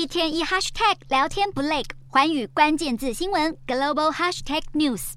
一天一 hashtag 聊天不累，环宇关键字新闻 global hashtag news。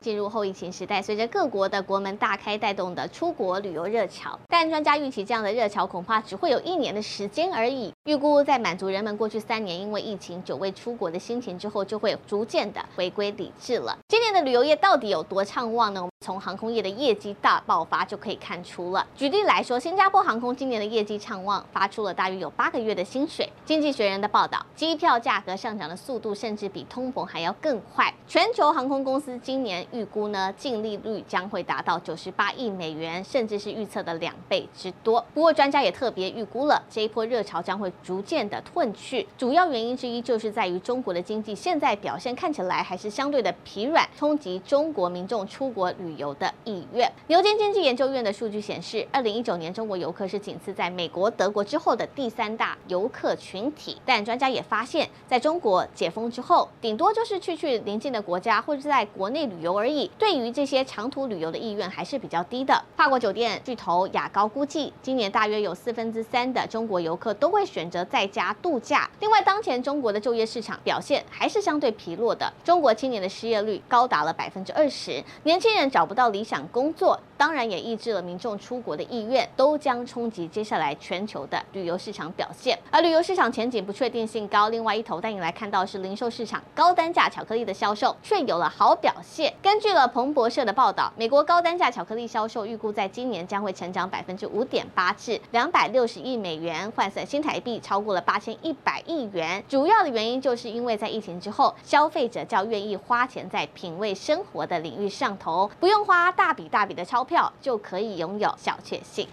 进入后疫情时代，随着各国的国门大开，带动的出国旅游热潮，但专家预期这样的热潮恐怕只会有一年的时间而已。预估在满足人们过去三年因为疫情久未出国的心情之后，就会逐渐的回归理智了。今年的旅游业到底有多畅旺呢？我们从航空业的业绩大爆发就可以看出了。举例来说，新加坡航空今年的业绩畅旺，发出了大约有八个月的薪水。经济学人的报道，机票价格上涨的速度甚至比通膨还要更快。全球航空公司今年预估呢，净利率将会达到九十八亿美元，甚至是预测的两倍之多。不过，专家也特别预估了这一波热潮将会逐渐的褪去，主要原因之一就是在于中国的经济现在表现看起来还是相对的疲软，冲击中国民众出国旅。游的意愿。牛津经济研究院的数据显示，二零一九年中国游客是仅次在美国、德国之后的第三大游客群体。但专家也发现，在中国解封之后，顶多就是去去邻近的国家或者是在国内旅游而已。对于这些长途旅游的意愿还是比较低的。法国酒店巨头雅高估计，今年大约有四分之三的中国游客都会选选择在家度假。另外，当前中国的就业市场表现还是相对疲弱的，中国青年的失业率高达了百分之二十，年轻人找。不到理想工作，当然也抑制了民众出国的意愿，都将冲击接下来全球的旅游市场表现。而旅游市场前景不确定性高，另外一头带你来看到是零售市场高单价巧克力的销售却有了好表现。根据了彭博社的报道，美国高单价巧克力销售预估在今年将会成长百分之五点八至两百六十亿美元，换算新台币超过了八千一百亿元。主要的原因就是因为在疫情之后，消费者较愿意花钱在品味生活的领域上头，不用花大笔大笔的钞票就可以拥有小确幸。